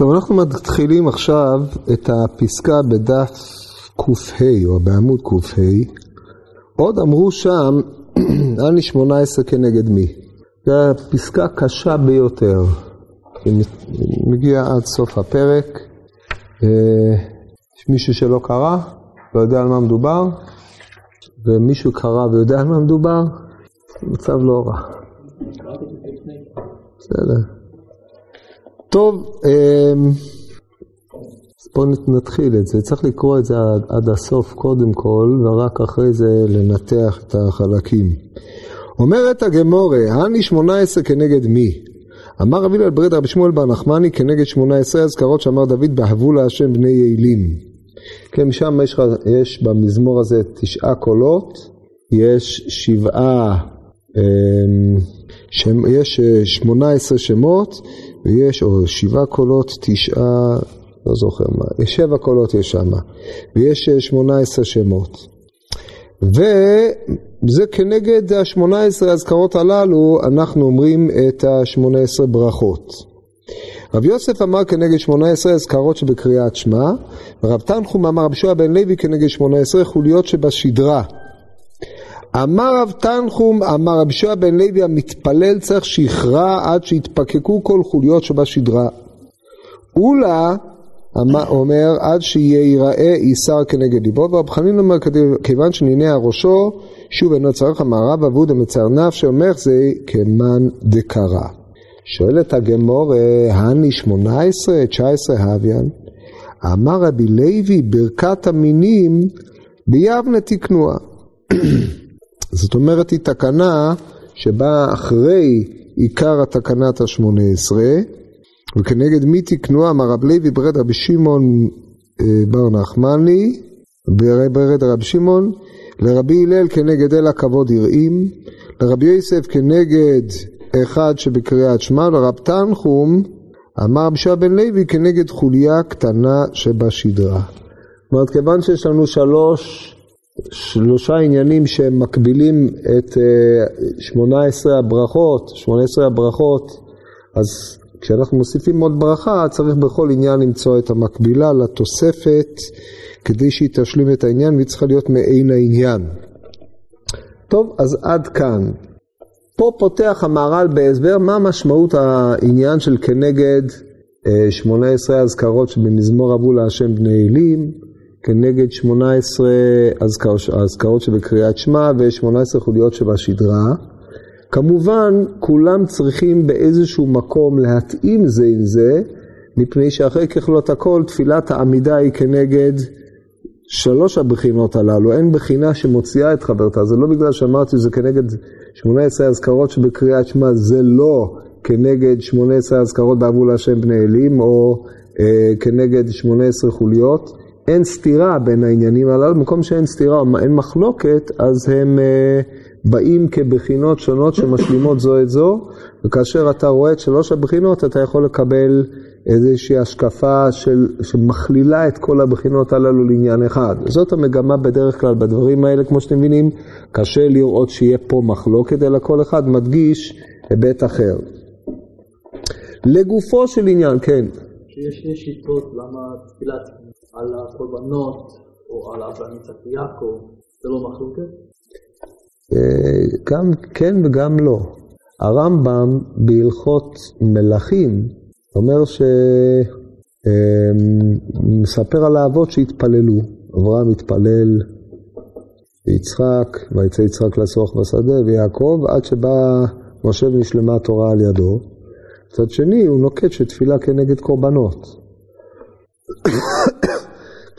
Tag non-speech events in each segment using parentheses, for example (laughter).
טוב, אנחנו מתחילים עכשיו את הפסקה בדף קה, או בעמוד קה. עוד אמרו שם, (clears throat) אני 18 כנגד מי. זו פסקה קשה ביותר. היא מגיעה עד סוף הפרק. אה, יש מישהו שלא קרא, לא יודע על מה מדובר, ומישהו קרא ויודע על מה מדובר, מצב לא רע. בסדר. טוב, אמ, בואו נתחיל את זה. צריך לקרוא את זה עד, הסוף קודם כל, ורק אחרי זה לנתח את החלקים. אומרת הגמורה, הני שמונה עשרה כנגד מי? אמר רבי אל ברד רבי שמואל בר נחמני כנגד שמונה עשרה אזכרות שאמר דוד בהבו להשם בני יעילים. כן, שם יש, יש במזמור הזה תשעה קולות, יש שבעה, אמ, שם, יש אה, שמונה עשרה שמות, ויש, או שבעה קולות, תשעה, לא זוכר מה, שבע קולות יש שם, ויש אה, שמונה עשרה שמות. וזה כנגד השמונה עשרה אזכרות הללו, אנחנו אומרים את השמונה עשרה ברכות. רב יוסף אמר כנגד שמונה עשרה אזכרות שבקריאת שמע, ורב תנחום אמר רב שועה בן לוי כנגד שמונה עשרה חוליות שבשדרה. אמר רב תנחום, אמר רב שועה בן לוי המתפלל צריך שיכרע עד שיתפקקו כל חוליות שבשדרה. אולה אומר עד שייראה איסר כנגד ליבו, ורב חנין אומר כיוון שנינע ראשו שוב אינו צריך המערב אבוד המצר נפשי אומר זה כמן דקרא. שואלת הגמור, הני שמונה עשרה, תשע עשרה הוויין. אמר רבי לוי ברכת המינים ביבנה תקנוה. זאת אומרת, היא תקנה שבאה אחרי עיקר התקנת השמונה עשרה, וכנגד מי תקנו אמר רב לוי ברד רבי שמעון אה, בר נחמני, ברד רבי שמעון, לרבי הלל כנגד אל הכבוד יראים, לרבי יוסף כנגד אחד שבקריאת שמע, לרב תנחום אמר רבי שעה בן לוי כנגד חוליה קטנה שבשדרה. זאת אומרת, כיוון שיש לנו שלוש שלושה עניינים שמקבילים את 18 אה, הברכות, 18 הברכות, אז כשאנחנו מוסיפים עוד ברכה, צריך בכל עניין למצוא את המקבילה לתוספת, כדי שהיא תשלים את העניין, והיא צריכה להיות מעין העניין. טוב, אז עד כאן. פה פותח המהר"ל בהסבר מה משמעות העניין של כנגד 18 אה, אזכרות שבמזמור אבו להשם בני אלים. כנגד 18 אזכרות שבקריאת שמע ו-18 חוליות שבשדרה. כמובן, כולם צריכים באיזשהו מקום להתאים זה עם זה, מפני שאחרי ככלות הכל, תפילת העמידה היא כנגד שלוש הבחינות הללו. אין בחינה שמוציאה את חברתה. זה לא בגלל שאמרתי שזה כנגד 18 אזכרות שבקריאת שמע, זה לא כנגד 18 אזכרות בעבור להשם בני אלים, או אה, כנגד 18 חוליות. אין סתירה בין העניינים הללו, במקום שאין סתירה אין מחלוקת, אז הם אה, באים כבחינות שונות שמשלימות זו את זו, וכאשר אתה רואה את שלוש הבחינות, אתה יכול לקבל איזושהי השקפה של, שמכלילה את כל הבחינות הללו לעניין אחד. זאת המגמה בדרך כלל בדברים האלה, כמו שאתם מבינים, קשה לראות שיהיה פה מחלוקת, אלא כל אחד מדגיש היבט אחר. לגופו של עניין, כן. שיש שתי שיטות למה תפילת על הקורבנות או על אברהם יצחק ויעקב, זה לא מחלוקת? אה, גם כן וגם לא. הרמב"ם בהלכות מלכים אומר ש... אה, מספר על האבות שהתפללו. אברהם התפלל ויצחק, ויצא יצחק לסוח בשדה, ויעקב, עד שבא משה ונשלמה התורה על ידו. מצד שני, הוא נוקט שתפילה כנגד קורבנות.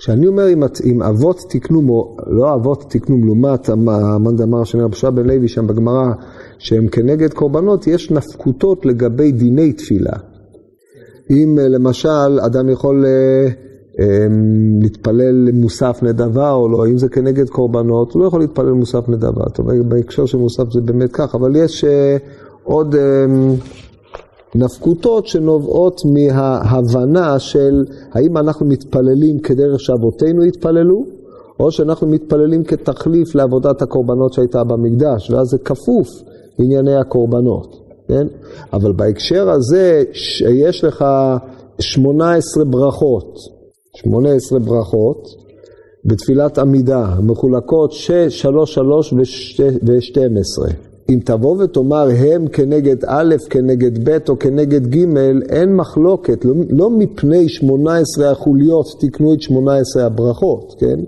כשאני אומר אם, אם אבות תקנו, לא אבות תקנו לעומת המאן דאמר של רב בן לוי שם בגמרא, שהם כנגד קורבנות, יש נפקותות לגבי דיני תפילה. אם אה, למשל אדם יכול אה, אה, להתפלל מוסף נדבה או לא, אם זה כנגד קורבנות, הוא לא יכול להתפלל מוסף נדבה. טוב, בהקשר של מוסף זה באמת כך, אבל יש עוד... נפקותות שנובעות מההבנה של האם אנחנו מתפללים כדרך שאבותינו התפללו, או שאנחנו מתפללים כתחליף לעבודת הקורבנות שהייתה במקדש, ואז זה כפוף לענייני הקורבנות, כן? אבל בהקשר הזה שיש לך 18 ברכות, 18 ברכות בתפילת עמידה, מחולקות 6, 3, 3 ו-12. אם תבוא ותאמר הם כנגד א', כנגד ב' או כנגד ג', אין מחלוקת, לא, לא מפני 18 החוליות תקנו את 18 הברכות, כן?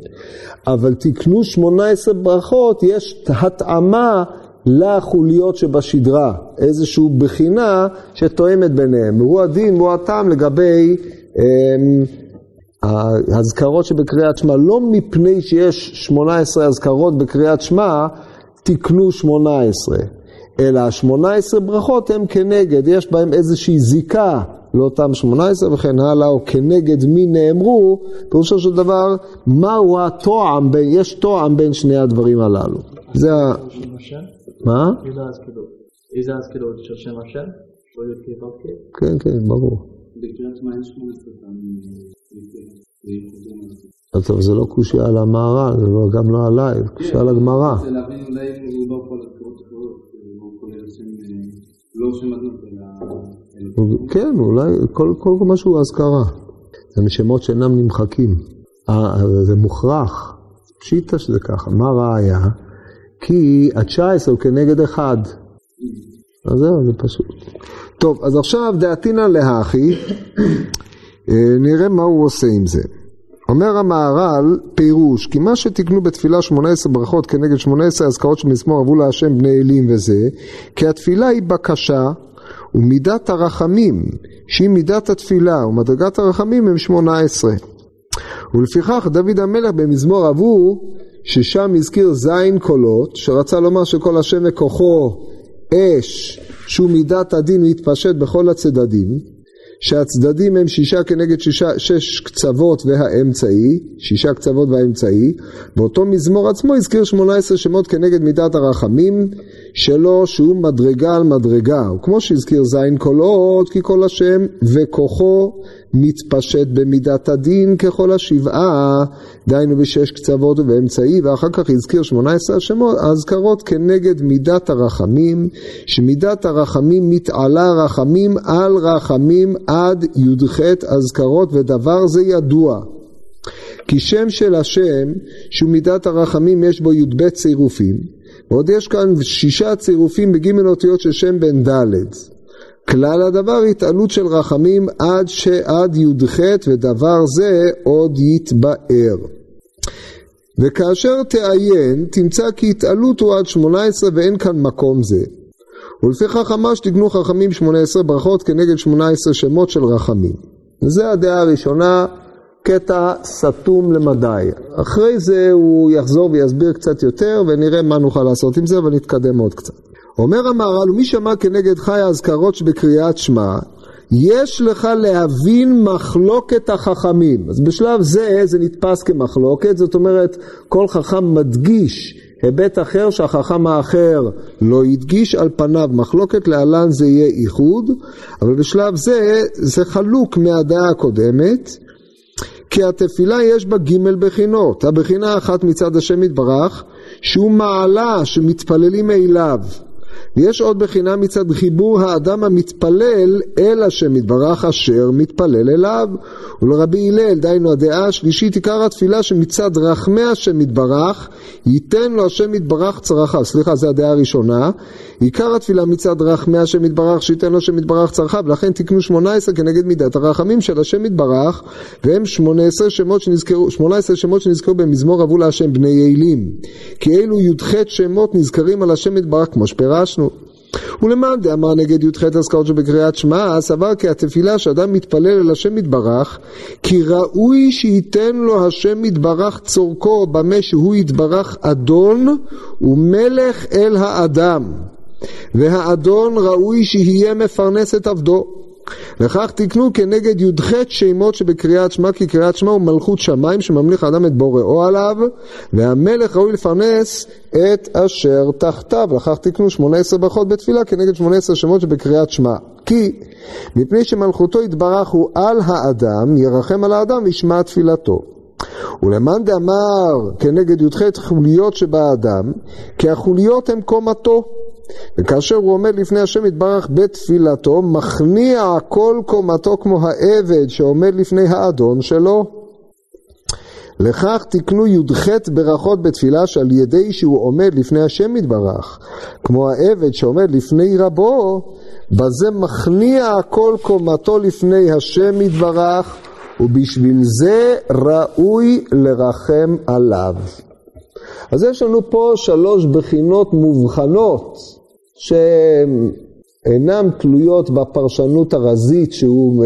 אבל תקנו 18 ברכות, יש התאמה לחוליות שבשדרה, איזושהי בחינה שתואמת ביניהם. והוא הדין והוא הטעם לגבי אה, האזכרות שבקריאת שמע, לא מפני שיש 18 אזכרות בקריאת שמע, תקנו 18, אלא ה-18 ברכות הם כנגד, יש בהם איזושהי זיקה לאותם 18 וכן הלאה, או כנגד מי נאמרו, פירושו של דבר, מהו התואם, יש תואם בין שני הדברים הללו. זה ה... מה? איזה אזכרות של שם השם? כן, כן, ברור. בקריאת שמע יש 18 פעמים. טוב, זה לא קושייה על המהר"ל, זה לא, גם לא עליי, זה קושייה על הגמרא. אולי לא שם, לא כן, אולי כל מה שהוא אזכרה. זה משמות שאינם נמחקים. זה מוכרח, פשיטא שזה ככה. מה ראיה? כי ה-19 הוא כנגד אחד. אז זהו, זה פשוט. טוב, אז עכשיו דעתינא להכי, נראה מה הוא עושה עם זה. אומר המהר"ל, פירוש, כי מה שתקנו בתפילה 18 ברכות כנגד 18 אזכרות של מזמור אבו להשם בני אלים וזה, כי התפילה היא בקשה ומידת הרחמים, שהיא מידת התפילה ומדרגת הרחמים הם 18. ולפיכך דוד המלך במזמור אבו, ששם הזכיר זין קולות, שרצה לומר שכל השם וכוחו אש, שהוא מידת הדין מתפשט בכל הצדדים, שהצדדים הם שישה כנגד שישה, שש קצוות והאמצעי, שישה קצוות והאמצעי, באותו מזמור עצמו הזכיר שמונה עשרה שמות כנגד מידת הרחמים שלו, שהוא מדרגה על מדרגה, וכמו שהזכיר זין אות כי כל השם, וכוחו מתפשט במידת הדין ככל השבעה, דהיינו בשש קצוות ובאמצעי, ואחר כך הזכיר שמונה עשרה השמות, האזכרות כנגד מידת הרחמים, שמידת הרחמים מתעלה רחמים על רחמים עד י"ח אזכרות, ודבר זה ידוע. כי שם של השם, שהוא מידת הרחמים, יש בו י"ב צירופים, ועוד יש כאן שישה צירופים בג' אותיות של שם בן ד'. כלל הדבר התעלות של רחמים עד שעד י"ח ודבר זה עוד יתבאר. וכאשר תעיין תמצא כי התעלות הוא עד שמונה עשרה ואין כאן מקום זה. ולפיכך אמר שתגנו חכמים שמונה עשרה ברכות כנגד שמונה עשרה שמות של רחמים. זה הדעה הראשונה, קטע סתום למדי. אחרי זה הוא יחזור ויסביר קצת יותר ונראה מה נוכל לעשות עם זה ונתקדם עוד קצת. אומר המהר"ל, ומי שמע כנגד חי האזכרות שבקריאת שמע, יש לך להבין מחלוקת החכמים. אז בשלב זה זה נתפס כמחלוקת, זאת אומרת כל חכם מדגיש היבט אחר שהחכם האחר לא ידגיש על פניו מחלוקת, להלן זה יהיה איחוד, אבל בשלב זה זה חלוק מהדעה הקודמת, כי התפילה יש בה ג' בחינות, הבחינה האחת מצד השם יתברך, שהוא מעלה שמתפללים אליו. ויש עוד בחינה מצד חיבור האדם המתפלל אל השם יתברך אשר מתפלל אליו. ולרבי הלל, דהיינו הדעה השלישית, עיקר התפילה שמצד רחמי השם יתברך, ייתן לו השם יתברך צרכיו. סליחה, זו הדעה הראשונה. עיקר התפילה מצד רחמי השם יתברך, שייתן לו השם יתברך צרכיו, ולכן תקנו 18 כנגד מידת הרחמים של השם יתברך, והם 18 שמות שנזכרו, 18 שמות שנזכרו במזמור אבו להשם בני יעילים. כי אלו י"ח שמות נזכרים על השם יתברך כמו שפירשנו. ולמאן דאמר נגד י"ח אזכרות שבקריאת שמע, סבר כי התפילה שאדם מתפלל אל השם יתברך, כי ראוי שייתן לו השם יתברך צורכו במה שהוא יתברך אדון ומלך אל האדם. והאדון ראוי שיהיה מפרנס את עבדו. וכך תקנו כנגד י"ח שמות שבקריאת שמע, כי קריאת שמע הוא מלכות שמיים שממליך האדם את בוראו עליו, והמלך ראוי לפרנס את אשר תחתיו. לכך תקנו 18 ברכות בתפילה כנגד 18 שמות שבקריאת שמע. כי מפני שמלכותו יתברך הוא על האדם, ירחם על האדם וישמע תפילתו. ולמאן דאמר כנגד י"ח חוליות שבאדם, כי החוליות הם קומתו. וכאשר הוא עומד לפני השם יתברך בתפילתו, מכניע כל קומתו כמו העבד שעומד לפני האדון שלו. לכך תקנו י"ח ברכות בתפילה שעל ידי שהוא עומד לפני השם יתברך, כמו העבד שעומד לפני רבו, בזה מכניע כל קומתו לפני השם יתברך, ובשביל זה ראוי לרחם עליו. אז יש לנו פה שלוש בחינות מובחנות שאינן תלויות בפרשנות הרזית שהוא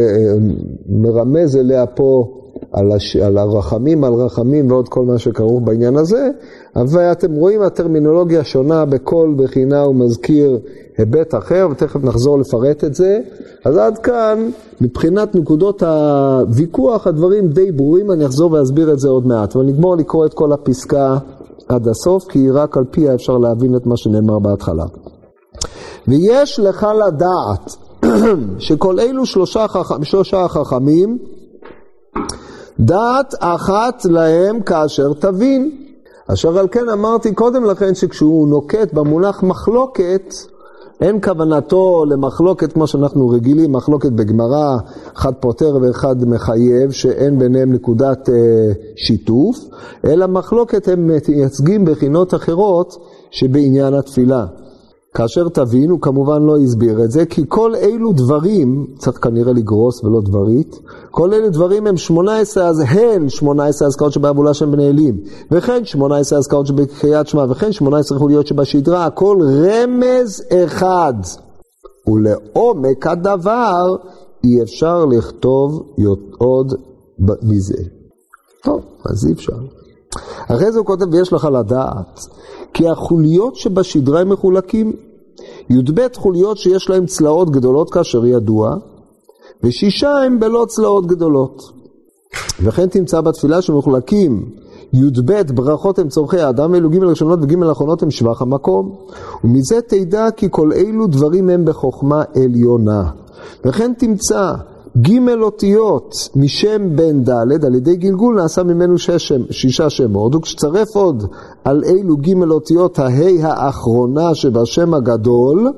מרמז אליה פה על, הש... על הרחמים על רחמים ועוד כל מה שכרוך בעניין הזה, אבל אתם רואים הטרמינולוגיה שונה בכל בחינה הוא מזכיר היבט אחר, ותכף נחזור לפרט את זה. אז עד כאן, מבחינת נקודות הוויכוח, הדברים די ברורים, אני אחזור ואסביר את זה עוד מעט. אבל נגמור לקרוא את כל הפסקה עד הסוף, כי רק על פיה אפשר להבין את מה שנאמר בהתחלה. ויש לך לדעת (clears throat) שכל אלו שלושה, חכ... שלושה חכמים, דעת אחת להם כאשר תבין. אשר על כן אמרתי קודם לכן שכשהוא נוקט במונח מחלוקת, אין כוונתו למחלוקת כמו שאנחנו רגילים, מחלוקת בגמרא, אחד פותר ואחד מחייב, שאין ביניהם נקודת אה, שיתוף, אלא מחלוקת הם מייצגים בחינות אחרות שבעניין התפילה. כאשר תבין, הוא כמובן לא הסביר את זה, כי כל אילו דברים, צריך כנראה לגרוס ולא דברית, כל אילו דברים הם 18, אז הן 18 אזכרות שבאבולה שהם בני אלים, וכן 18 אזכרות שבקריאת שמע, וכן 18 חוליות שבשדרה, הכל רמז אחד. ולעומק הדבר אי אפשר לכתוב עוד מזה. טוב, אז אי אפשר. אחרי זה הוא כותב, ויש לך לדעת, כי החוליות שבשדרה הם מחולקים. י"ב חוליות שיש להם צלעות גדולות כאשר ידוע, ושישה הם בלא צלעות גדולות. וכן תמצא בתפילה שמחולקים י"ב ברכות הם צורכי האדם, ואלו ג' ראשונות וג' אחרונות הם שבח המקום. ומזה תדע כי כל אלו דברים הם בחוכמה עליונה. וכן תמצא ג' אותיות משם בן ד', על ידי גלגול נעשה ממנו שש, שישה שמות, וכשצרף עוד על אילו ג' אותיות הה' האחרונה שבשם הגדול,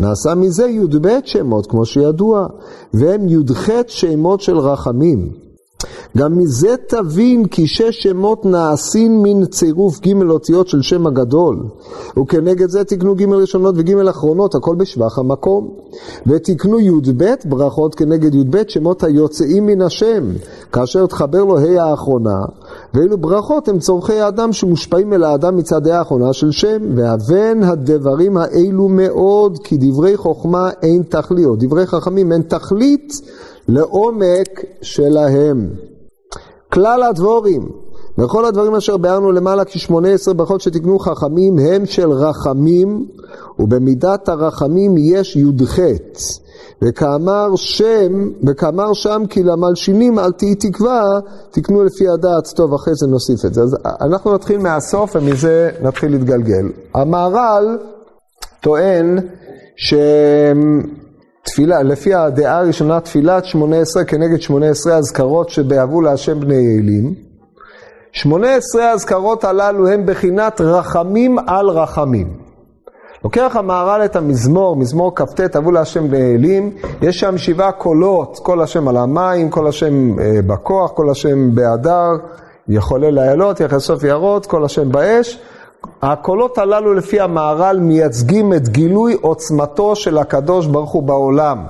נעשה מזה י"ב שמות, כמו שידוע, והם י"ח שמות של רחמים. גם מזה תבין כי שש שמות נעשים מן צירוף ג' אותיות של שם הגדול, וכנגד זה תקנו ג' ראשונות וג' אחרונות, הכל בשבח המקום. ותקנו י"ב ברכות כנגד י"ב שמות היוצאים מן השם, כאשר תחבר לו ה' האחרונה, ואילו ברכות הם צורכי האדם שמושפעים אל האדם מצד ה' האחרונה של שם, והבן הדברים האלו מאוד, כי דברי חוכמה אין תכלית, או דברי חכמים אין תכלית לעומק שלהם. כלל הדבורים, וכל הדברים אשר ביארנו למעלה כשמונה עשרה ברכות שתקנו חכמים הם של רחמים, ובמידת הרחמים יש י"ח. וכאמר שם, וכאמר שם כי למלשינים אל תהי תקווה, תקנו לפי הדעת. טוב, אחרי זה נוסיף את זה. אז אנחנו נתחיל מהסוף ומזה נתחיל להתגלגל. המהר"ל טוען ש... תפילה, לפי הדעה הראשונה, תפילת שמונה עשרה כנגד שמונה עשרה אזכרות שבהבו להשם בני אלים. שמונה עשרה האזכרות הללו הם בחינת רחמים על רחמים. לוקח המהר"ל את המזמור, מזמור כ"ט, אבו להשם בני אלים, יש שם שבעה קולות, כל השם על המים, כל השם אה, בכוח, כל השם בהדר, יכולל איילות, יחס סוף יערות, כל השם באש. הקולות הללו לפי המהר"ל מייצגים את גילוי עוצמתו של הקדוש ברוך הוא בעולם.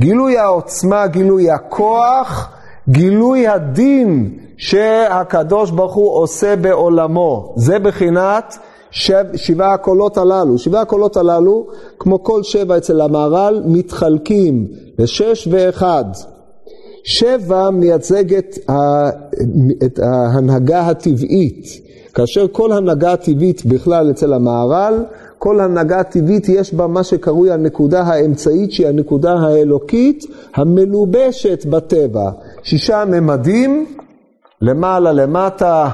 גילוי העוצמה, גילוי הכוח, גילוי הדין שהקדוש ברוך הוא עושה בעולמו. זה בחינת שב, שבעה הקולות הללו. שבעה הקולות הללו, כמו כל שבע אצל המהר"ל, מתחלקים לשש ואחד. שבע מייצג את ההנהגה הטבעית. כאשר כל הנהגה טבעית בכלל אצל המהר"ל, כל הנהגה טבעית יש בה מה שקרוי הנקודה האמצעית שהיא הנקודה האלוקית המלובשת בטבע. שישה ממדים, למעלה למטה,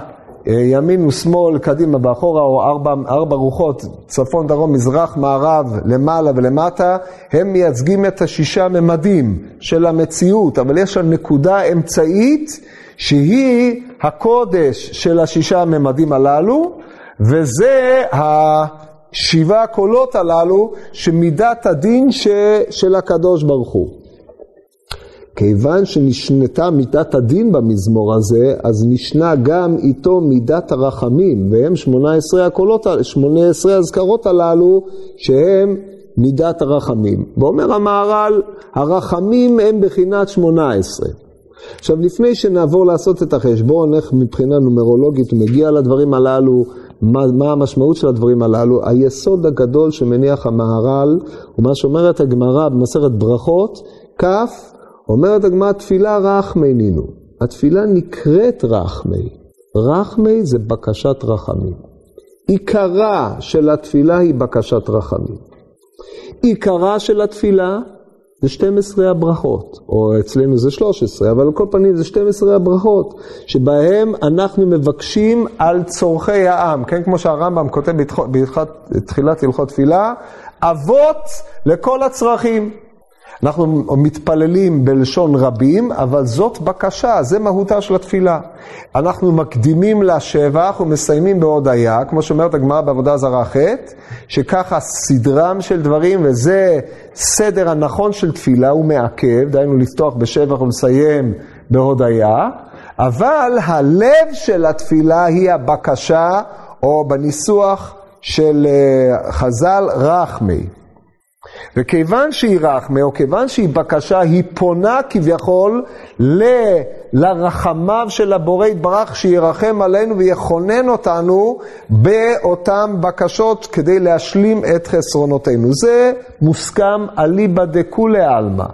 ימין ושמאל, קדימה ואחורה, או ארבע, ארבע רוחות, צפון, דרום, מזרח, מערב, למעלה ולמטה, הם מייצגים את השישה ממדים של המציאות, אבל יש שם נקודה אמצעית שהיא הקודש של השישה הממדים הללו, וזה השבעה קולות הללו שמידת הדין ש, של הקדוש ברוך הוא. כיוון שנשנתה מידת הדין במזמור הזה, אז נשנה גם איתו מידת הרחמים, והם 18 הקולות, 18 האזכרות הללו, שהם מידת הרחמים. ואומר המהר"ל, הרחמים הם בחינת 18. עכשיו, לפני שנעבור לעשות את החשבון, איך מבחינה נומרולוגית הוא מגיע לדברים הללו, מה, מה המשמעות של הדברים הללו, היסוד הגדול שמניח המהר"ל, הוא מה שאומרת הגמרא במסכת ברכות, כ', אומרת הגמרא, תפילה רחמי נינו. התפילה נקראת רחמי. רחמי זה בקשת רחמים. עיקרה של התפילה היא בקשת רחמים. עיקרה של התפילה זה 12 הברכות, או אצלנו זה 13, אבל על כל פנים זה 12 הברכות, שבהם אנחנו מבקשים על צורכי העם, כן, כמו שהרמב"ם כותב בתחילת הלכות תפילה, אבות לכל הצרכים. אנחנו מתפללים בלשון רבים, אבל זאת בקשה, זה מהותה של התפילה. אנחנו מקדימים לה שבח ומסיימים בהודיה, כמו שאומרת הגמרא בעבודה זרה ח', שככה סדרם של דברים, וזה סדר הנכון של תפילה, הוא מעכב, דהיינו לפתוח בשבח ולסיים בהודיה, אבל הלב של התפילה היא הבקשה, או בניסוח של אה, חז"ל, רחמי. וכיוון שהיא רחמה, או כיוון שהיא בקשה, היא פונה כביכול ל... לרחמיו של הבורא יתברך, שירחם עלינו ויכונן אותנו באותן בקשות כדי להשלים את חסרונותינו. זה מוסכם אליבא דכולי עלמא.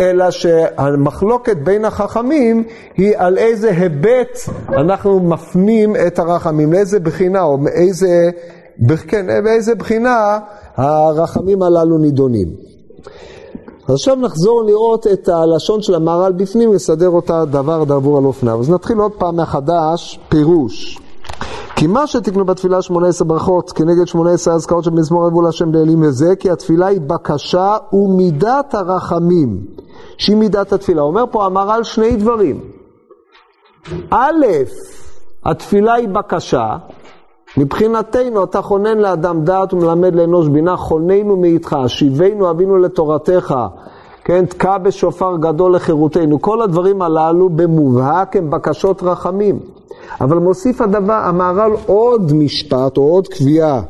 אלא שהמחלוקת בין החכמים היא על איזה היבט אנחנו מפנים את הרחמים, לאיזה בחינה או מאיזה, כן, באיזה בחינה הרחמים הללו נידונים. עכשיו נחזור לראות את הלשון של המהר"ל בפנים, לסדר אותה דבר דבור על אופניו. אז נתחיל עוד פעם מחדש, פירוש. כי מה שתקנו בתפילה 18 ברכות כנגד 18 אזכרות של מזמור אבו להשם לאלים לזה, כי התפילה היא בקשה ומידת הרחמים, שהיא מידת התפילה. אומר פה המהר"ל שני דברים. א', התפילה היא בקשה, מבחינתנו אתה חונן לאדם דעת ומלמד לאנוש בינה, חוננו מאיתך, שיבנו אבינו לתורתך, כן, תקע בשופר גדול לחירותנו. כל הדברים הללו במובהק הם בקשות רחמים. אבל מוסיף הדבר, המהר"ל עוד משפט או עוד קביעה.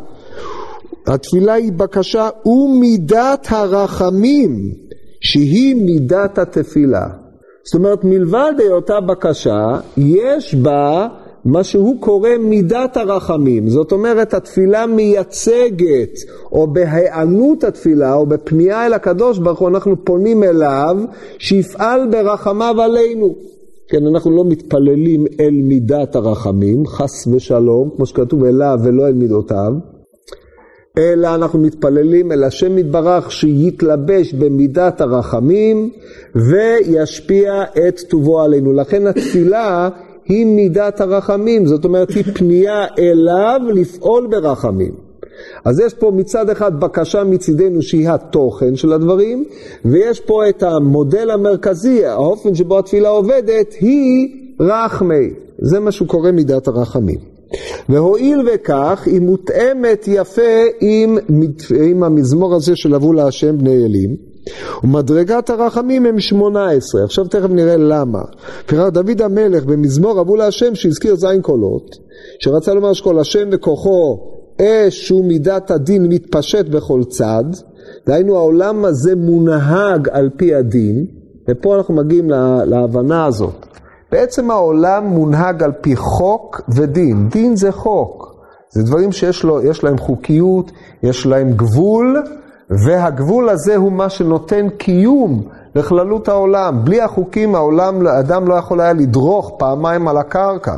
התפילה היא בקשה ומידת הרחמים, שהיא מידת התפילה. זאת אומרת, מלבד היותה בקשה, יש בה מה שהוא קורא מידת הרחמים. זאת אומרת, התפילה מייצגת, או בהיענות התפילה, או בפנייה אל הקדוש ברוך הוא, אנחנו פונים אליו, שיפעל ברחמיו עלינו. כן, אנחנו לא מתפללים אל מידת הרחמים, חס ושלום, כמו שכתוב אליו ולא אל מידותיו, אלא אנחנו מתפללים אל השם יתברך שיתלבש במידת הרחמים וישפיע את טובו עלינו. לכן התפילה היא מידת הרחמים, זאת אומרת היא פנייה אליו לפעול ברחמים. אז יש פה מצד אחד בקשה מצידנו שהיא התוכן של הדברים, ויש פה את המודל המרכזי, האופן שבו התפילה עובדת, היא רחמי. זה מה שהוא קורא מידת הרחמים. והואיל וכך, היא מותאמת יפה עם, עם המזמור הזה של אבו להשם בני אלים. ומדרגת הרחמים הם שמונה עשרה. עכשיו תכף נראה למה. פירר דוד המלך במזמור אבו להשם שהזכיר זין קולות, שרצה לומר שכל השם וכוחו אש ומידת הדין מתפשט בכל צד, דהיינו העולם הזה מונהג על פי הדין, ופה אנחנו מגיעים לה, להבנה הזאת. בעצם העולם מונהג על פי חוק ודין. דין זה חוק. זה דברים שיש לו, להם חוקיות, יש להם גבול, והגבול הזה הוא מה שנותן קיום לכללות העולם. בלי החוקים העולם, האדם לא יכול היה לדרוך פעמיים על הקרקע.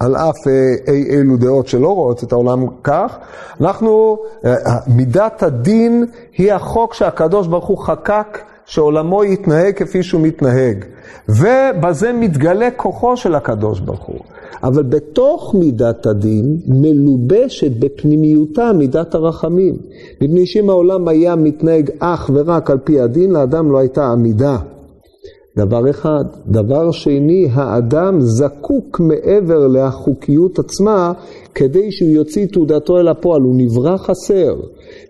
על אף אה, אי אילו דעות שלא רואות את העולם כך, אנחנו, אה, מידת הדין היא החוק שהקדוש ברוך הוא חקק שעולמו יתנהג כפי שהוא מתנהג. ובזה מתגלה כוחו של הקדוש ברוך הוא. אבל בתוך מידת הדין מלובשת בפנימיותה מידת הרחמים. מפני שאם העולם היה מתנהג אך ורק על פי הדין, לאדם לא הייתה עמידה. דבר אחד. דבר שני, האדם זקוק מעבר לחוקיות עצמה כדי שהוא יוציא תעודתו אל הפועל, הוא נברא חסר.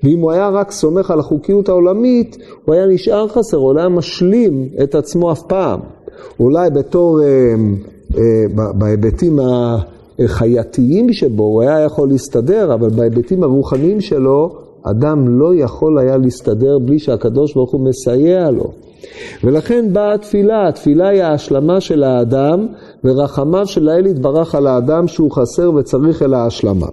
ואם הוא היה רק סומך על החוקיות העולמית, הוא היה נשאר חסר, הוא לא היה משלים את עצמו אף פעם. אולי בתור, אה, אה, בהיבטים החייתיים שבו הוא היה יכול להסתדר, אבל בהיבטים הרוחניים שלו, אדם לא יכול היה להסתדר בלי שהקדוש ברוך הוא מסייע לו. ולכן באה התפילה, התפילה היא ההשלמה של האדם, ורחמיו של האל יתברך על האדם שהוא חסר וצריך אל ההשלמה.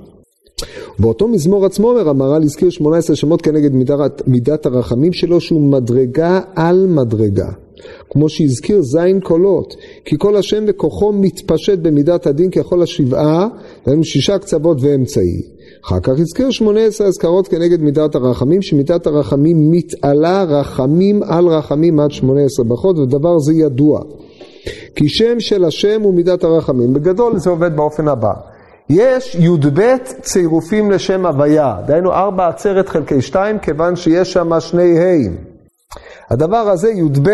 באותו מזמור עצמו אומר המהר"ל הזכיר 18 שמות כנגד מידת, מידת הרחמים שלו שהוא מדרגה על מדרגה. כמו שהזכיר זין קולות, כי כל השם וכוחו מתפשט במידת הדין ככל השבעה, הם שישה קצוות ואמצעי. אחר כך הזכיר 18 אזכרות כנגד מידת הרחמים, שמידת הרחמים מתעלה רחמים על רחמים עד 18 ברכות, ודבר זה ידוע. כי שם של השם הוא מידת הרחמים. בגדול זה עובד באופן הבא. יש י"ב צירופים לשם הוויה, דהיינו ארבע עצרת חלקי שתיים, כיוון שיש שם שני ה'. הדבר הזה, י"ב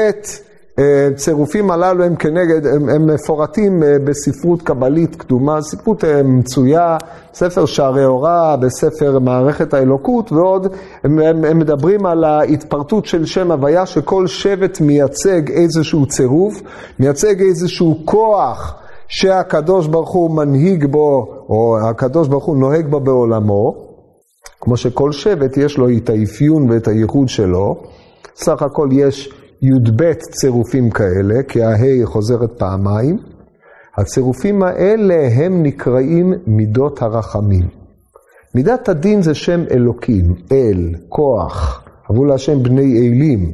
אה, צירופים הללו הם כנגד, הם, הם מפורטים אה, בספרות קבלית קדומה, ספרות אה, מצויה, ספר שערי הוראה, בספר מערכת האלוקות ועוד, הם, הם, הם מדברים על ההתפרטות של שם הוויה, שכל שבט מייצג איזשהו צירוף, מייצג איזשהו כוח שהקדוש ברוך הוא מנהיג בו, או הקדוש ברוך הוא נוהג בו בעולמו, כמו שכל שבט יש לו את האפיון ואת הייחוד שלו, סך הכל יש י"ב צירופים כאלה, כי הה' חוזרת פעמיים. הצירופים האלה הם נקראים מידות הרחמים. מידת הדין זה שם אלוקים, אל, כוח, אבו להשם בני אלים,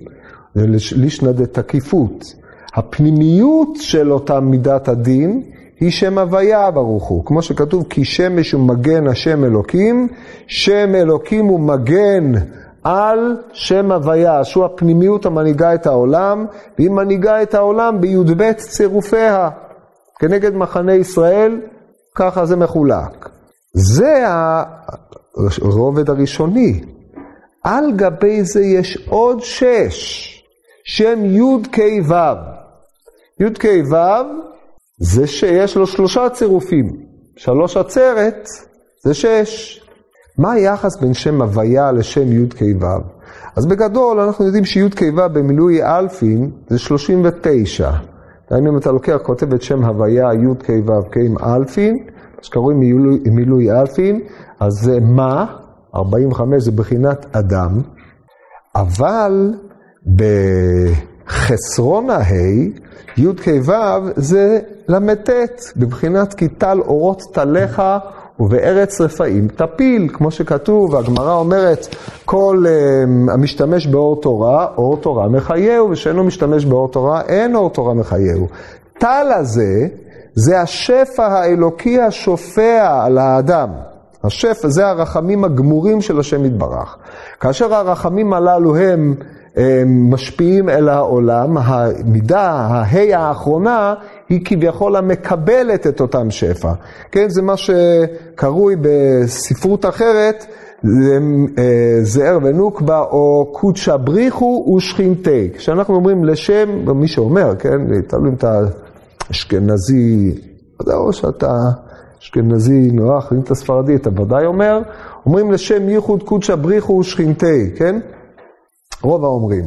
לישנא דתקיפות. הפנימיות של אותה מידת הדין היא שם הוויה ברוך הוא, כמו שכתוב כי שמש ומגן השם אלוקים, שם אלוקים הוא מגן על שם הוויה, שהוא הפנימיות המנהיגה את העולם, והיא מנהיגה את העולם בי"ב צירופיה. כנגד מחנה ישראל, ככה זה מחולק. זה הרובד הראשוני. על גבי זה יש עוד שש, שם י"ק ו'. י"ק ו' זה שיש לו שלושה צירופים. שלוש עצרת זה שש. מה היחס בין שם הוויה לשם י"ק ו'? אז בגדול אנחנו יודעים שי"ק ו' במילוי אלפין זה 39. דהיינו אם אתה לוקח, כותב את שם הוויה י"ק ו' עם אלפין, מה שקוראים מילוי, מילוי אלפין, אז זה מה? 45 זה בחינת אדם, אבל בחסרון הה' י"ק ו' זה ל"ט, בבחינת כי טל אורות טליך ובארץ רפאים תפיל, כמו שכתוב, הגמרא אומרת, כל uh, המשתמש באור תורה, אור תורה מחייהו, ושאינו משתמש באור תורה, אין אור תורה מחייהו. טל הזה, זה השפע האלוקי השופע על האדם. השפע, זה הרחמים הגמורים של השם יתברך. כאשר הרחמים הללו הם משפיעים אל העולם, המידה, ההי האחרונה, היא כביכול המקבלת את אותם שפע. כן, זה מה שקרוי בספרות אחרת, אה, זער ונוקבה או קודשא בריחו ושכינתי. כשאנחנו אומרים לשם, מי שאומר, כן, תלוי אם אתה אשכנזי, או שאתה אשכנזי נוח, אם אתה ספרדי אתה ודאי אומר, אומרים לשם ייחוד קודשא בריחו ושכינתי, כן? רוב האומרים.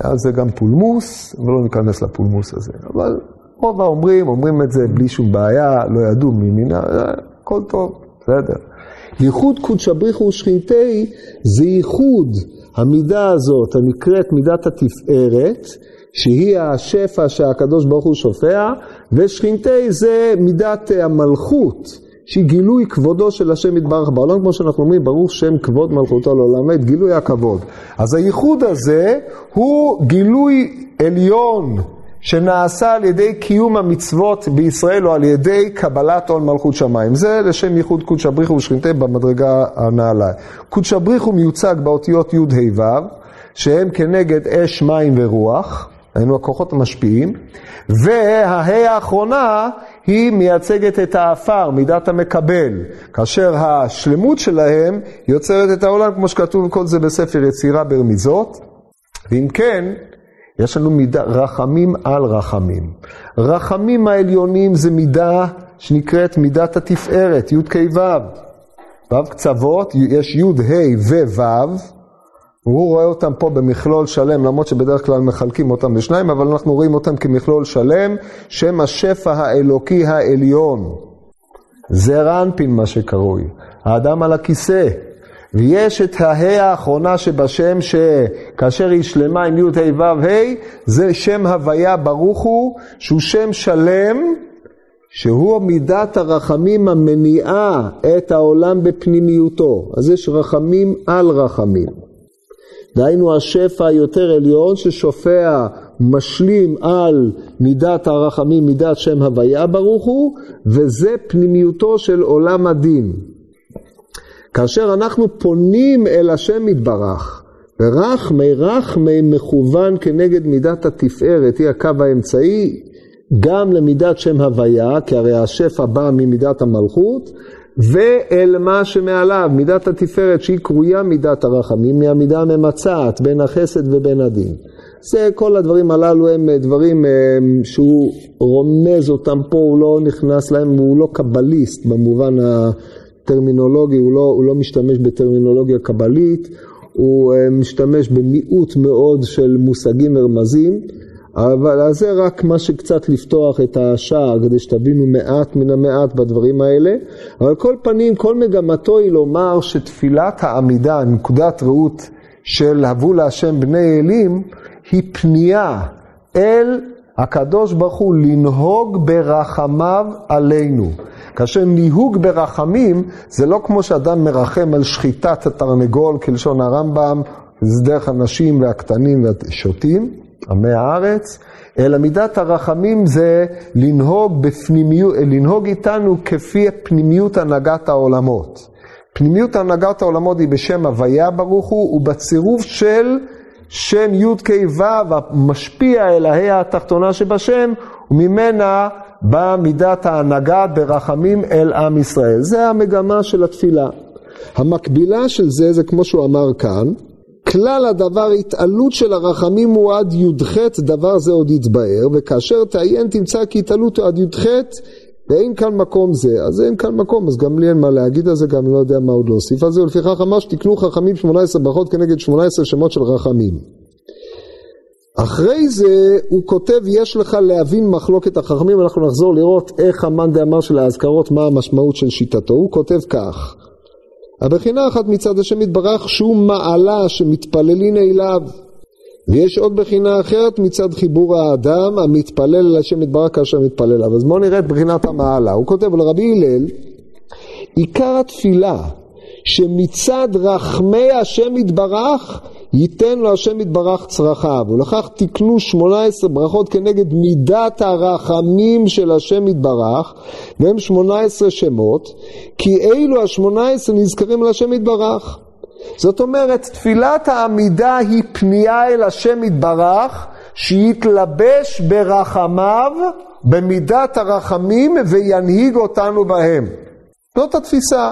היה זה גם פולמוס, ולא ניכנס לפולמוס הזה. אבל רוב האומרים, אומרים את זה בלי שום בעיה, לא ידעו מימינה, הכל טוב, בסדר. ייחוד קודשא בריחו ושכינתי זה ייחוד המידה הזאת הנקראת מידת התפארת, שהיא השפע שהקדוש ברוך הוא שופע, ושכינתי זה מידת המלכות. שהיא גילוי כבודו של השם יתברך בעולם, כמו שאנחנו אומרים, ברוך שם כבוד מלכותו לעולם, את גילוי הכבוד. אז הייחוד הזה הוא גילוי עליון שנעשה על ידי קיום המצוות בישראל או על ידי קבלת עול מלכות שמיים. זה לשם ייחוד קודשא בריחו ושכינתי במדרגה הנעלה. קודשא בריחו מיוצג באותיות י' ה' ו', שהם כנגד אש, מים ורוח. היינו הכוחות המשפיעים, וההא האחרונה היא מייצגת את האפר, מידת המקבל, כאשר השלמות שלהם יוצרת את העולם, כמו שכתוב כל זה בספר יצירה ברמיזות, ואם כן, יש לנו מידה, רחמים על רחמים. רחמים העליונים זה מידה שנקראת מידת התפארת, י"ק ו'. ו' קצוות, יש י', ה' וו', והוא רואה אותם פה במכלול שלם, למרות שבדרך כלל מחלקים אותם לשניים, אבל אנחנו רואים אותם כמכלול שלם, שם השפע האלוקי העליון. זה רנפין מה שקרוי, האדם על הכיסא. ויש את ההא האחרונה שבשם שכאשר היא שלמה עם י' ה' ו' ה', זה שם הוויה ברוך הוא, שהוא שם שלם, שהוא מידת הרחמים המניעה את העולם בפנימיותו. אז יש רחמים על רחמים. דהיינו השפע היותר עליון ששופע, משלים על מידת הרחמים, מידת שם הוויה ברוך הוא, וזה פנימיותו של עולם הדין. כאשר אנחנו פונים אל השם יתברך, ורחמי רחמי מכוון כנגד מידת התפארת, היא הקו האמצעי, גם למידת שם הוויה, כי הרי השפע בא ממידת המלכות, ואל מה שמעליו, מידת התפארת שהיא קרויה מידת הרחמים, מהמידה הממצעת בין החסד ובין הדין. זה, כל הדברים הללו הם דברים שהוא רומז אותם פה, הוא לא נכנס להם, הוא לא קבליסט במובן הטרמינולוגי, הוא לא, הוא לא משתמש בטרמינולוגיה קבלית, הוא משתמש במיעוט מאוד של מושגים ורמזים. אבל זה רק מה שקצת לפתוח את השער כדי שתבינו מעט מן המעט בדברים האלה. אבל כל פנים, כל מגמתו היא לומר שתפילת העמידה, נקודת ראות של הבו להשם בני אלים, היא פנייה אל הקדוש ברוך הוא לנהוג ברחמיו עלינו. כאשר ניהוג ברחמים זה לא כמו שאדם מרחם על שחיטת התרנגול כלשון הרמב"ם, זה דרך הנשים והקטנים והשוטים. עמי הארץ, אלא מידת הרחמים זה לנהוג, בפנימיות, לנהוג איתנו כפי פנימיות הנהגת העולמות. פנימיות הנהגת העולמות היא בשם הוויה ברוך הוא, ובצירוף של שם י"ק ו' המשפיע אל ההא התחתונה שבשם, וממנה באה מידת ההנהגה ברחמים אל עם ישראל. זה המגמה של התפילה. המקבילה של זה, זה כמו שהוא אמר כאן, כלל הדבר התעלות של הרחמים הוא עד י"ח דבר זה עוד יתבהר וכאשר תעיין תמצא כי התעלות הוא עד י"ח ואין כאן מקום זה, אז אין כאן מקום, אז גם לי אין מה להגיד על זה, גם לא יודע מה עוד להוסיף על זה, ולפיכך אמר שתקנו חכמים 18 ברכות כנגד 18 שמות של רחמים. אחרי זה הוא כותב, יש לך להבין מחלוקת החכמים, אנחנו נחזור לראות איך המאן דאמר של האזכרות, מה המשמעות של שיטתו. הוא כותב כך: הבחינה אחת מצד השם יתברך שהוא מעלה שמתפללין אליו ויש עוד בחינה אחרת מצד חיבור האדם המתפלל אל השם יתברך כאשר מתפלל אליו. אז בואו נראה את בחינת המעלה. הוא כותב לרבי הלל עיקר התפילה שמצד רחמי השם יתברך ייתן לו השם יתברך צרכיו, ולכך תקנו שמונה עשרה ברכות כנגד מידת הרחמים של השם יתברך, והם שמונה עשרה שמות, כי אלו השמונה עשרה נזכרים על השם יתברך. זאת אומרת, תפילת העמידה היא פנייה אל השם יתברך, שיתלבש ברחמיו, במידת הרחמים, וינהיג אותנו בהם. זאת התפיסה.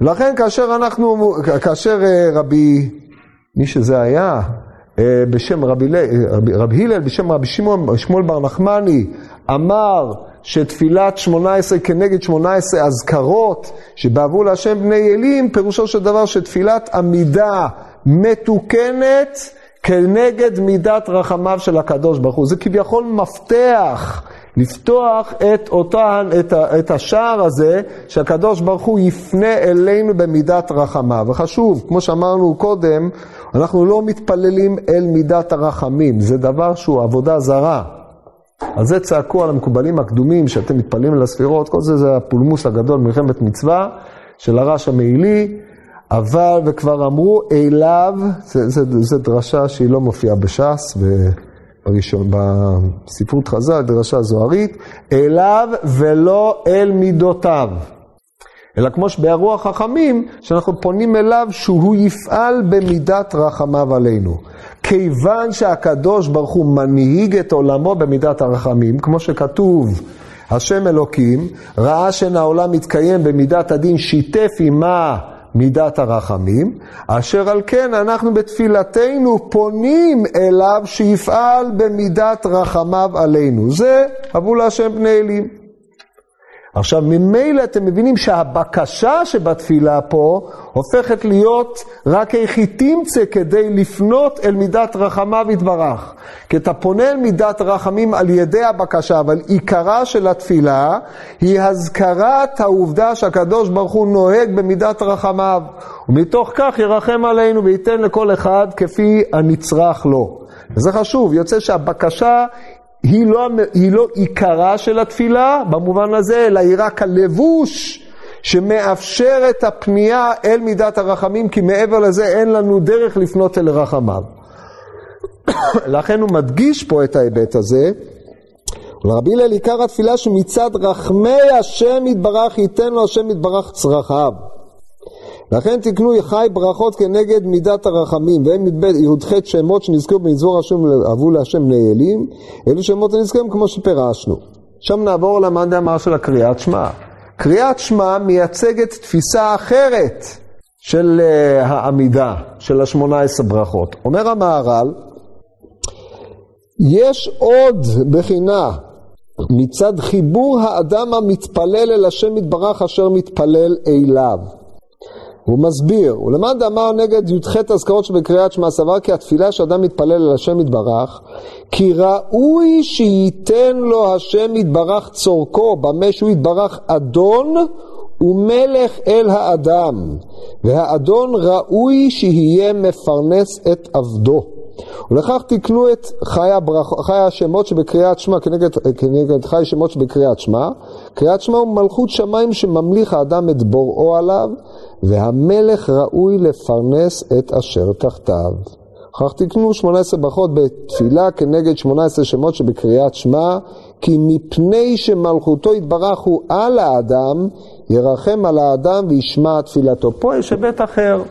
לכן כאשר אנחנו, כאשר אה, רבי מי שזה היה, אה, בשם רבי, רבי, רבי הלל, בשם רבי שמעון, שמואל בר נחמני, אמר שתפילת שמונה עשרה כנגד שמונה עשרה אזכרות שבעבו להשם בני אלים, פירושו של דבר שתפילת עמידה מתוקנת כנגד מידת רחמיו של הקדוש ברוך הוא. זה כביכול מפתח לפתוח את, אותה, את, את השער הזה, שהקדוש ברוך הוא יפנה אלינו במידת רחמיו. וחשוב, כמו שאמרנו קודם, אנחנו לא מתפללים אל מידת הרחמים, זה דבר שהוא עבודה זרה. על זה צעקו על המקובלים הקדומים, שאתם מתפללים אל הספירות, כל זה זה הפולמוס הגדול, מלחמת מצווה, של הרש המעילי, אבל, וכבר אמרו אליו, זה דרשה שהיא לא מופיעה בש"ס, בראשון, בספרות חז"ל, דרשה זוהרית, אליו ולא אל מידותיו. אלא כמו שבאירוע חכמים, שאנחנו פונים אליו שהוא יפעל במידת רחמיו עלינו. כיוון שהקדוש ברוך הוא מנהיג את עולמו במידת הרחמים, כמו שכתוב, השם אלוקים, ראה שאין העולם מתקיים במידת הדין, שיתף עמה מידת הרחמים, אשר על כן אנחנו בתפילתנו פונים אליו שיפעל במידת רחמיו עלינו. זה הבו להשם בני אלים. עכשיו, ממילא אתם מבינים שהבקשה שבתפילה פה הופכת להיות רק היכי תמצא כדי לפנות אל מידת רחמיו יתברך. כי אתה פונה אל מידת רחמים על ידי הבקשה, אבל עיקרה של התפילה היא הזכרת העובדה שהקדוש ברוך הוא נוהג במידת רחמיו. ומתוך כך ירחם עלינו וייתן לכל אחד כפי הנצרך לו. וזה חשוב, יוצא שהבקשה היא לא, היא לא עיקרה של התפילה במובן הזה, אלא היא רק הלבוש שמאפשר את הפנייה אל מידת הרחמים, כי מעבר לזה אין לנו דרך לפנות אל רחמיו. (coughs) לכן הוא מדגיש פה את ההיבט הזה. ולרבי הלל עיקר התפילה שמצד רחמי השם יתברך ייתן לו השם יתברך צרכיו. לכן תקנו חי ברכות כנגד מידת הרחמים, והם י"ח שמות שנזכרו במצבור השם אהבו להשם בני אלים, אלו שמות הנזכרים כמו שפירשנו. עכשיו נעבור למאן דאמר של הקריאת שמע. קריאת שמע מייצגת תפיסה אחרת של uh, העמידה, של השמונה עשרה ברכות. אומר המהר"ל, יש עוד בחינה מצד חיבור האדם המתפלל אל השם יתברך אשר מתפלל אליו. הוא מסביר, ולמאן דאמר נגד י"ח אזכרות שבקריאת שמע סבר כי התפילה שאדם מתפלל אל השם יתברך, כי ראוי שייתן לו השם יתברך צורכו, במה שהוא יתברך אדון ומלך אל האדם, והאדון ראוי שיהיה מפרנס את עבדו. ולכך תקנו את חי, הברח, חי השמות שבקריאת שמע כנגד, כנגד חי השמות שבקריאת שמע. קריאת שמע הוא מלכות שמיים שממליך האדם את בוראו עליו, והמלך ראוי לפרנס את אשר תחתיו. וכך תקנו 18 ברכות בתפילה כנגד 18 שמות שבקריאת שמע, כי מפני שמלכותו יתברך הוא על האדם, ירחם על האדם וישמע תפילתו. פה יש היבט אחר.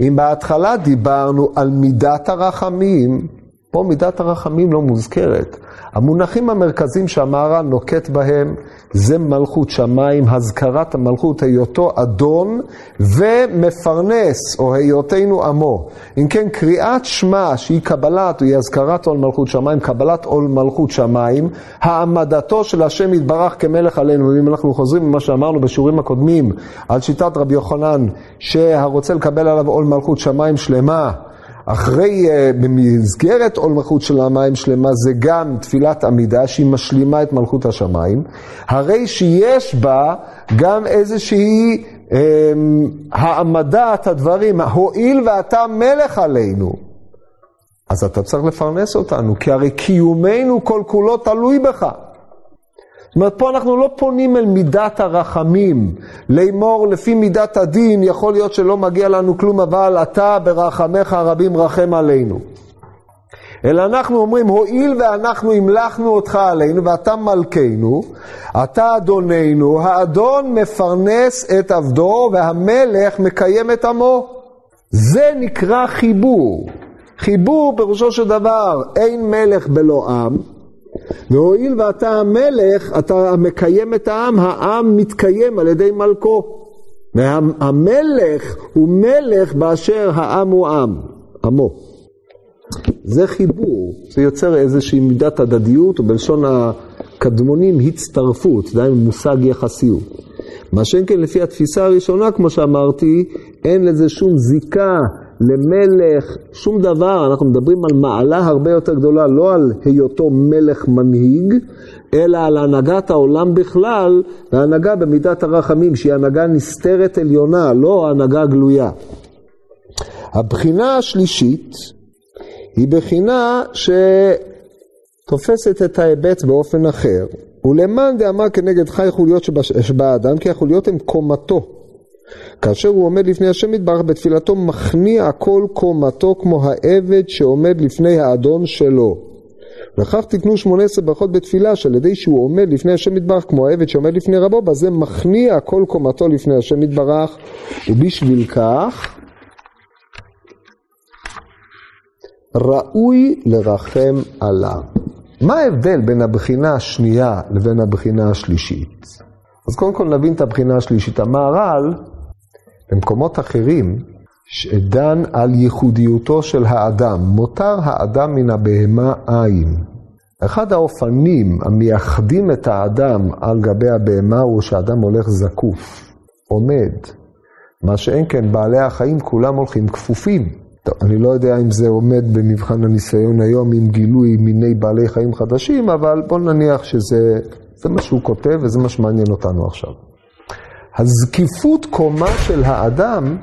אם בהתחלה דיברנו על מידת הרחמים, פה מידת הרחמים לא מוזכרת. המונחים המרכזיים שהמהר"ל נוקט בהם זה מלכות שמיים, הזכרת המלכות, היותו אדון ומפרנס, או היותנו עמו. אם כן, קריאת שמע שהיא קבלת, היא הזכרת עול מלכות שמיים, קבלת עול מלכות שמיים, העמדתו של השם יתברך כמלך עלינו. אם אנחנו חוזרים ממה שאמרנו בשיעורים הקודמים על שיטת רבי יוחנן, שהרוצה לקבל עליו עול מלכות שמיים שלמה, אחרי, אה, במסגרת עול מלכות של המים שלמה, זה גם תפילת עמידה שהיא משלימה את מלכות השמיים, הרי שיש בה גם איזושהי אה, העמדת הדברים, הואיל ואתה מלך עלינו, אז אתה צריך לפרנס אותנו, כי הרי קיומנו כל כולו תלוי בך. זאת אומרת, פה אנחנו לא פונים אל מידת הרחמים. לאמור, לפי מידת הדין, יכול להיות שלא מגיע לנו כלום, אבל אתה ברחמך הרבים רחם עלינו. אלא אנחנו אומרים, הואיל ואנחנו המלכנו אותך עלינו ואתה מלכנו, אתה אדוננו, האדון מפרנס את עבדו והמלך מקיים את עמו. זה נקרא חיבור. חיבור פירושו של דבר, אין מלך בלא עם, והואיל ואתה המלך, אתה מקיים את העם, העם מתקיים על ידי מלכו. והמלך הוא מלך באשר העם הוא עם, עמו. זה חיבור, זה יוצר איזושהי מידת הדדיות, ובלשון הקדמונים הצטרפות, זה מושג יחסיות. מה שאין כן לפי התפיסה הראשונה, כמו שאמרתי, אין לזה שום זיקה למלך, שום דבר, אנחנו מדברים על מעלה הרבה יותר גדולה, לא על היותו מלך מנהיג, אלא על הנהגת העולם בכלל, והנהגה במידת הרחמים, שהיא הנהגה נסתרת עליונה, לא הנהגה גלויה. הבחינה השלישית היא בחינה שתופסת את ההיבט באופן אחר. ולמאן דאמר כנגד חי חוליות שבאדם, כי החוליות הן קומתו. כאשר הוא עומד לפני השם יתברך בתפילתו מכניע כל קומתו כמו העבד שעומד לפני האדון שלו. וכך תקנו שמונה עשרה ברכות בתפילה שעל ידי שהוא עומד לפני השם יתברך כמו העבד שעומד לפני רבו בזה מכניע כל קומתו לפני השם יתברך ובשביל כך ראוי לרחם עליו. מה ההבדל בין הבחינה השנייה לבין הבחינה השלישית? אז קודם כל נבין את הבחינה השלישית. המהר"ל במקומות אחרים, שדן על ייחודיותו של האדם, מותר האדם מן הבהמה אין. אחד האופנים המייחדים את האדם על גבי הבהמה הוא שאדם הולך זקוף, עומד. מה שאין כן, בעלי החיים כולם הולכים כפופים. טוב, אני לא יודע אם זה עומד במבחן הניסיון היום עם גילוי מיני בעלי חיים חדשים, אבל בוא נניח שזה מה שהוא כותב וזה מה שמעניין אותנו עכשיו. הזקיפות קומה של האדם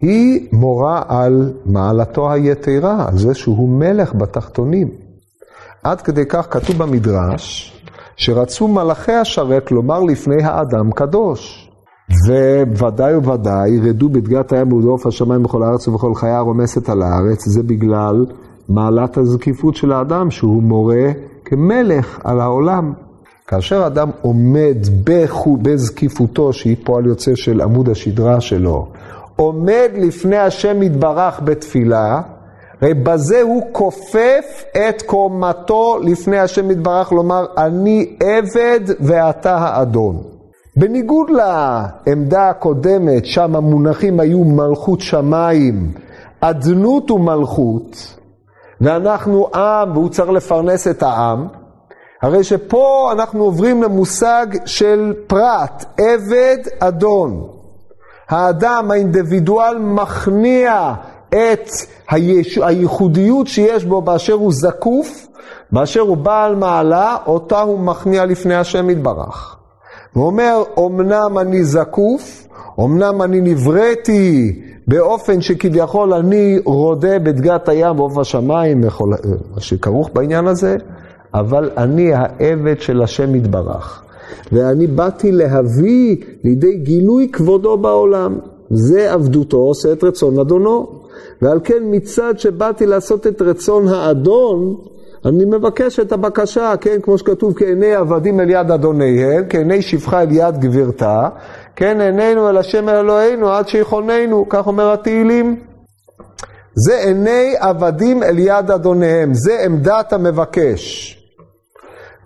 היא מורה על מעלתו היתרה, על זה שהוא מלך בתחתונים. עד כדי כך כתוב במדרש, שרצו מלאכי השרת לומר לפני האדם קדוש. וודאי וודאי ירדו בדגת הים ובעוף השמיים בכל הארץ ובכל חיה הרומסת על הארץ, זה בגלל מעלת הזקיפות של האדם, שהוא מורה כמלך על העולם. כאשר אדם עומד בזקיפותו, שהיא פועל יוצא של עמוד השדרה שלו, עומד לפני השם יתברך בתפילה, הרי בזה הוא כופף את קומתו לפני השם יתברך, לומר, אני עבד ואתה האדון. בניגוד לעמדה הקודמת, שם המונחים היו מלכות שמיים, אדנות ומלכות, ואנחנו עם והוא צריך לפרנס את העם, הרי שפה אנחנו עוברים למושג של פרט, עבד, אדון. האדם, האינדיבידואל, מכניע את היש... הייחודיות שיש בו באשר הוא זקוף, באשר הוא בעל מעלה, אותה הוא מכניע לפני השם יתברך. ואומר, אמנם אני זקוף, אמנם אני נבראתי באופן שכביכול אני רודה בדגת הים ועוף השמיים, מה שכרוך בעניין הזה, אבל אני העבד של השם יתברך. ואני באתי להביא לידי גילוי כבודו בעולם. זה עבדותו עושה את רצון אדונו. ועל כן מצד שבאתי לעשות את רצון האדון, אני מבקש את הבקשה, כן, כמו שכתוב, כעיני עבדים אל יד אדוניהם, כעיני שפחה אל יד גבירתה, כן, עינינו אל השם אל אלוהינו עד שיכוננו, כך אומר התהילים. זה עיני עבדים אל יד אדוניהם, זה עמדת המבקש.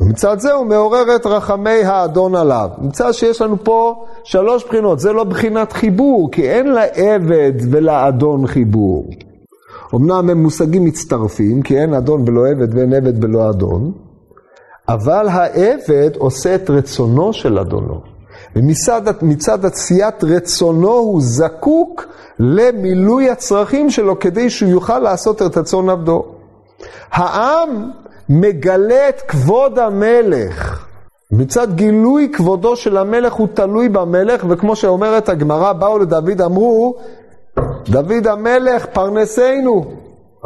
ומצד זה הוא מעורר את רחמי האדון עליו. נמצא שיש לנו פה שלוש בחינות, זה לא בחינת חיבור, כי אין לעבד ולאדון חיבור. אמנם הם מושגים מצטרפים, כי אין אדון בלא עבד ואין עבד בלא אדון, אבל העבד עושה את רצונו של אדונו. ומצד עשיית רצונו הוא זקוק למילוי הצרכים שלו כדי שהוא יוכל לעשות את רצון עבדו. העם מגלה את כבוד המלך. מצד גילוי כבודו של המלך הוא תלוי במלך, וכמו שאומרת הגמרא, באו לדוד, אמרו, דוד המלך פרנסנו.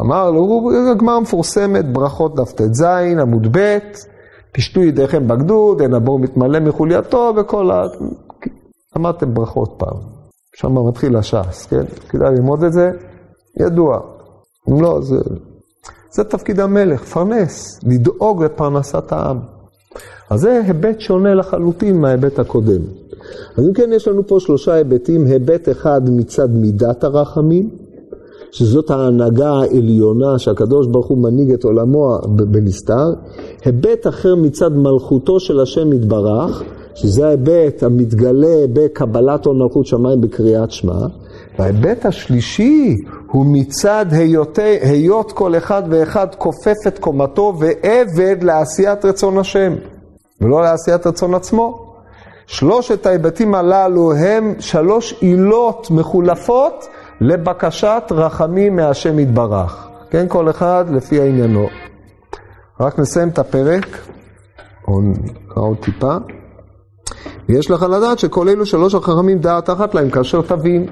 אמר לו, הגמרא מפורסמת, ברכות דף ט"ז, עמוד ב', פשטו ידיכם בגדוד, אין הבור מתמלא מחולייתו, וכל ה... אמרתם ברכות פעם. שם מתחיל הש"ס, כן? כדאי ללמוד את זה, ידוע. אם לא, זה... זה תפקיד המלך, פרנס, לדאוג לפרנסת העם. אז זה היבט שונה לחלוטין מההיבט הקודם. אז אם כן, יש לנו פה שלושה היבטים, היבט אחד מצד מידת הרחמים, שזאת ההנהגה העליונה שהקדוש ברוך הוא מנהיג את עולמו בנסתר, היבט אחר מצד מלכותו של השם יתברך, שזה ההיבט המתגלה בקבלת עול מלכות שמיים בקריאת שמע, וההיבט השלישי הוא מצד היותי, היות כל אחד ואחד כופף את קומתו ועבד לעשיית רצון השם, ולא לעשיית רצון עצמו. שלושת ההיבטים הללו הם שלוש עילות מחולפות לבקשת רחמים מהשם יתברך. כן, כל אחד לפי עניינו. רק נסיים את הפרק, או נקרא עוד טיפה. ויש לך לדעת שכל אלו שלוש החכמים דעת אחת להם כאשר תבין.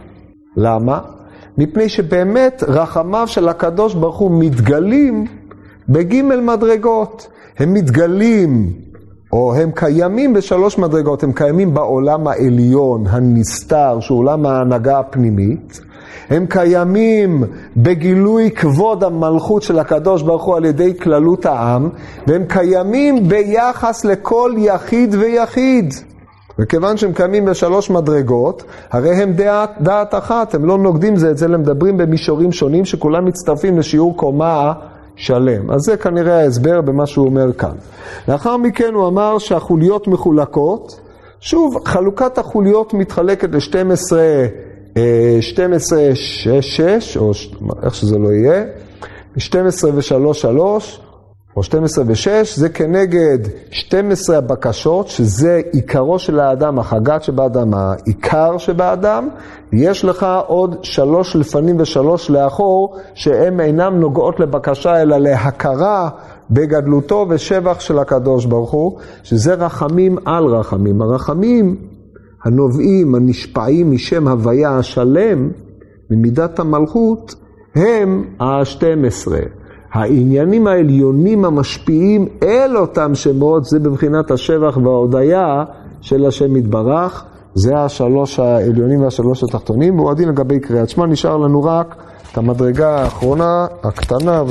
למה? מפני שבאמת רחמיו של הקדוש ברוך הוא מתגלים בגימל מדרגות. הם מתגלים, או הם קיימים בשלוש מדרגות, הם קיימים בעולם העליון, הנסתר, שהוא עולם ההנהגה הפנימית. הם קיימים בגילוי כבוד המלכות של הקדוש ברוך הוא על ידי כללות העם, והם קיימים ביחס לכל יחיד ויחיד. וכיוון שהם קיימים בשלוש מדרגות, הרי הם דעת, דעת אחת, הם לא נוגדים זה את זה, הם מדברים במישורים שונים שכולם מצטרפים לשיעור קומה שלם. אז זה כנראה ההסבר במה שהוא אומר כאן. לאחר מכן הוא אמר שהחוליות מחולקות, שוב, חלוקת החוליות מתחלקת ל-12, 12, 6, 6, או איך שזה לא יהיה, 12 ו-3, 3, או 12 ו-6, זה כנגד 12 הבקשות, שזה עיקרו של האדם, החגת שבאדם, העיקר שבאדם. יש לך עוד שלוש לפנים ושלוש לאחור, שהן אינן נוגעות לבקשה, אלא להכרה בגדלותו ושבח של הקדוש ברוך הוא, שזה רחמים על רחמים. הרחמים הנובעים, הנשפעים משם הוויה השלם, ממידת המלכות, הם ה-12. העניינים העליונים המשפיעים אל אותם שמות, זה בבחינת השבח וההודיה של השם יתברך. זה השלוש העליונים והשלוש התחתונים. הוא הדין לגבי קריאת שמע, נשאר לנו רק את המדרגה האחרונה, הקטנה.